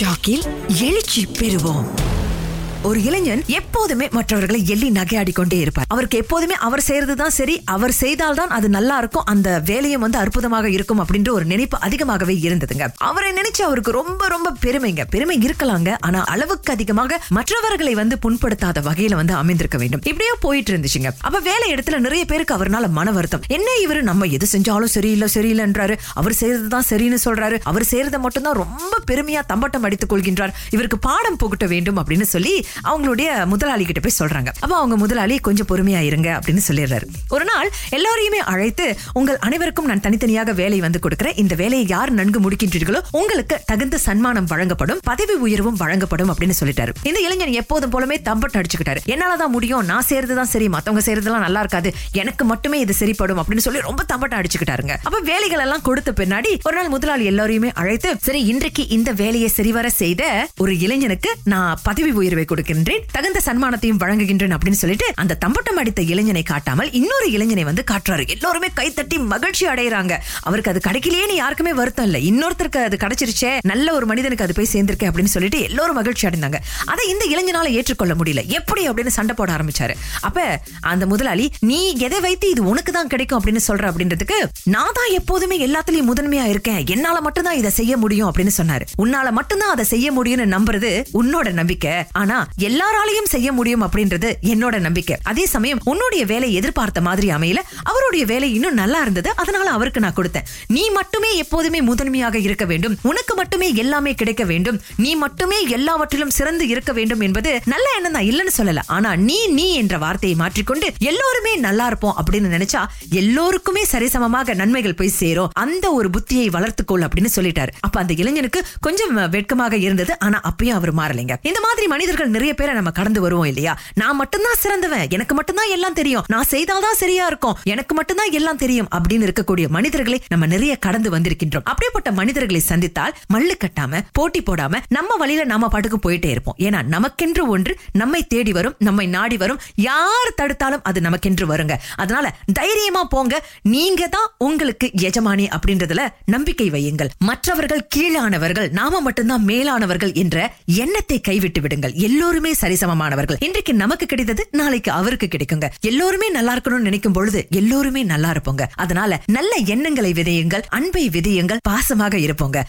ஷாக்கில் எழுச்சி பெறுவோம். ஒரு இளைஞன் எப்போதுமே மற்றவர்களை எள்ளி நகையாடி கொண்டே இருப்பார். அவருக்கு எப்போதுமே அவர் செய்யறதுதான் சரி அவர் செய்தால்தான் அது நல்லா இருக்கும் அந்த வேலையும் வந்து அற்புதமாக இருக்கும் அப்படின்ற ஒரு நினைப்பு அதிகமாகவே இருந்ததுங்க. அவரை நினைச்சு அவருக்கு ரொம்ப ரொம்ப பெருமைங்க. பெருமை இருக்கலாங்க. ஆனா அளவுக்கு அதிகமாக மற்றவர்களை வந்து புண்படுத்தாத வகையில வந்து அமைந்திருக்க வேண்டும். இப்படியே போயிட்டு இருந்துச்சுங்க அப்ப வேலை இடத்துல நிறைய பேருக்கு அவர்னால மன வருத்தம். என்ன இவரு? நம்ம எது செஞ்சாலும் சரியில்லை சரியில்லைன்றாரு அவர் செய்யறதுதான் சரின்னு சொல்றாரு. அவர் செய்யறத மட்டும்தான் ரொம்ப பெருமையா தம்பட்டம் அடித்துக் கொள்கின்றார். இவருக்கு பாடம் புகட்ட வேண்டும் அப்படின்னு சொல்லி அவங்களுடைய முதலாளி கிட்ட போய் சொல்றாங்க. அப்ப அவங்க முதலாளி கொஞ்சம் பொறுமையா இருங்க அப்படின்னு சொல்லிடுறாரு. ஒரு நாள் எல்லாரையுமே அழைத்து உங்கள் அனைவருக்கும் நான் தனித்தனியாக வேலை வந்து கொடுக்கிறேன். இந்த வேலையை யார் நன்கு முடிக்கின்றீர்களோ உங்களுக்கு தகுந்த சன்மானம் வழங்கப்படும் பதவி உயர்வும் வழங்கப்படும் அப்படின்னு சொல்லிட்டாரு. இந்த இளைஞன் எப்போதும் போலமே தம்பட்டம் அடிச்சுக்கிட்டாரு. என்னாலதான் முடியும். நான் செய்யறதுதான் சரி. மத்தவங்க செய்யறதுலாம் நல்லா இருக்காது. எனக்கு மட்டுமே இது சரிப்படும் அப்படின்னு சொல்லி ரொம்ப தம்பட்டம் அடிச்சுக்கிட்டாருங்க. அப்ப வேலைகள் எல்லாம் கொடுத்த பின்னாடி ஒரு நாள் முதலாளி எல்லாரையுமே அழைத்து சரி இன்றைக்கு இந்த வேலையை சரிவர செய்த ஒரு இளைஞனுக்கு நான் பதவி உயர்வை கொடுக்கின்றேன் தகுந்த சன்மானத்தையும் வழங்குகின்றேன் அப்படின்னு சொல்லிட்டு அந்த தம்பட்டம் அடித்த இளைஞனை காட்டாமல் இன்னொரு இளைஞனை வந்து காட்டுறாரு. எல்லாருமே கைத்தட்டி மகிழ்ச்சி அடைகிறாங்க அவருக்கு அது கிடைக்கலையேன்னு யாருக்குமே வருத்தம் இல்லை. இன்னொருத்தருக்கு அது கிடைச்சிருச்சே நல்ல ஒரு மனிதனுக்கு அது போய் சேர்ந்திருக்கே அப்படின்னு சொல்லிட்டு எல்லாரும் மகிழ்ச்சி அடைந்தாங்க. அதை இந்த இளைஞனால ஏற்றுக்கொள்ள முடியல. எப்படி அப்படின்னு சண்டை போட ஆரம்பிச்சாரு. அப்ப அந்த முதலாளி நீ எதை வைத்து இது உனக்கு தான் கிடைக்கும் அப்படின்னு சொல்ற? அப்படின்றதுக்கு நான் தான் எப்போதுமே எல்லாத்துலயும் முதன்மையா இருக்கேன். என்னால மட்டும்தான் இதை செய்ய முடியும் அப்படின்னு சொன்னாரு. உன்னால மட்டும்தான் அதை செய்ய முடியும்னு நம்புறது உன்னோட நம்பிக்கை. ஆனா எல்லாராலையும் செய்ய முடியும் அப்படின்றது என்னோட நம்பிக்கை. அதே சமயம் உன்னுடைய வேலை எதிர்பார்த்த மாதிரி அமையல அவர் அவருடைய வேலை இன்னும் நல்லா இருந்தது அதனால அவருக்கு நான் கொடுத்தேன். நீ மட்டுமே எப்போதுமே முதன்மையாக இருக்க வேண்டும். உனக்கு மட்டுமே எல்லாமே கிடைக்க வேண்டும். நீ மட்டுமே எல்லாவற்றிலும் சிறந்து இருக்க வேண்டும் என்பது நல்ல எண்ணம் தான் இல்லைன்னு சொல்லல. ஆனா நீ நீ என்ற வார்த்தையை மாற்றிக்கொண்டு எல்லோருமே நல்லா இருப்போம் அப்படின்னு நினைச்சா எல்லோருக்குமே சரிசமமாக நன்மைகள் போய் சேரும். அந்த ஒரு புத்தியை வளர்த்துக்கொள் அப்படின்னு சொல்லிட்டாரு. அப்ப அந்த இளைஞனுக்கு கொஞ்சம் வெட்கமாக இருந்தது. ஆனா அப்பயும் அவர் மாறலைங்க. இந்த மாதிரி மனிதர்கள் நிறைய பேரை நம்ம கடந்து வருவோம் இல்லையா? நான் மட்டும்தான் சிறந்தவன். எனக்கு மட்டும்தான் எல்லாம் தெரியும். நான் செய்தால்தான் சரியா இருக்கும். எனக்கு மட்டும்தான் எல்லாம் தெரியும் அப்படின்னு இருக்கக்கூடிய மனிதர்களை நம்ம நிறைய கடந்து வந்திருக்கின்றோம். அப்படிப்பட்ட மனிதர்களை சந்தித்தால் மல்லு கட்டாம போட்டி போடாம நம்ம வழியில நாம பாட்டுக்கு போயிட்டே இருப்போம். ஏன்னா நமக்கென்று ஒன்று நம்மை தேடி வரும் நம்மை நாடி வரும். யார் தடுத்தாலும் அது நமக்கென்று வருங்க. அதனால தைரியமா போங்க. நீங்க தான் உங்களுக்கு எஜமானி அப்படின்றதுல நம்பிக்கை வையுங்கள். மற்றவர்கள் கீழானவர்கள் நாம மட்டும்தான் மேலானவர்கள் என்ற எண்ணத்தை கைவிட்டு விடுங்கள். எல்லோருமே சரிசமமானவர்கள். இன்றைக்கு நமக்கு கிடைத்தது நாளைக்கு அவருக்கு கிடைக்குங்க. எல்லோருமே நல்லா இருக்கணும்னு நினைக்கும் பொழுது எல்லோருமே எல்லோருமே நல்லா இருப்போங்க. அதனால நல்ல எண்ணங்களை விதையுங்கள் அன்பை விதையுங்கள் பாசமாக இருப்போங்க.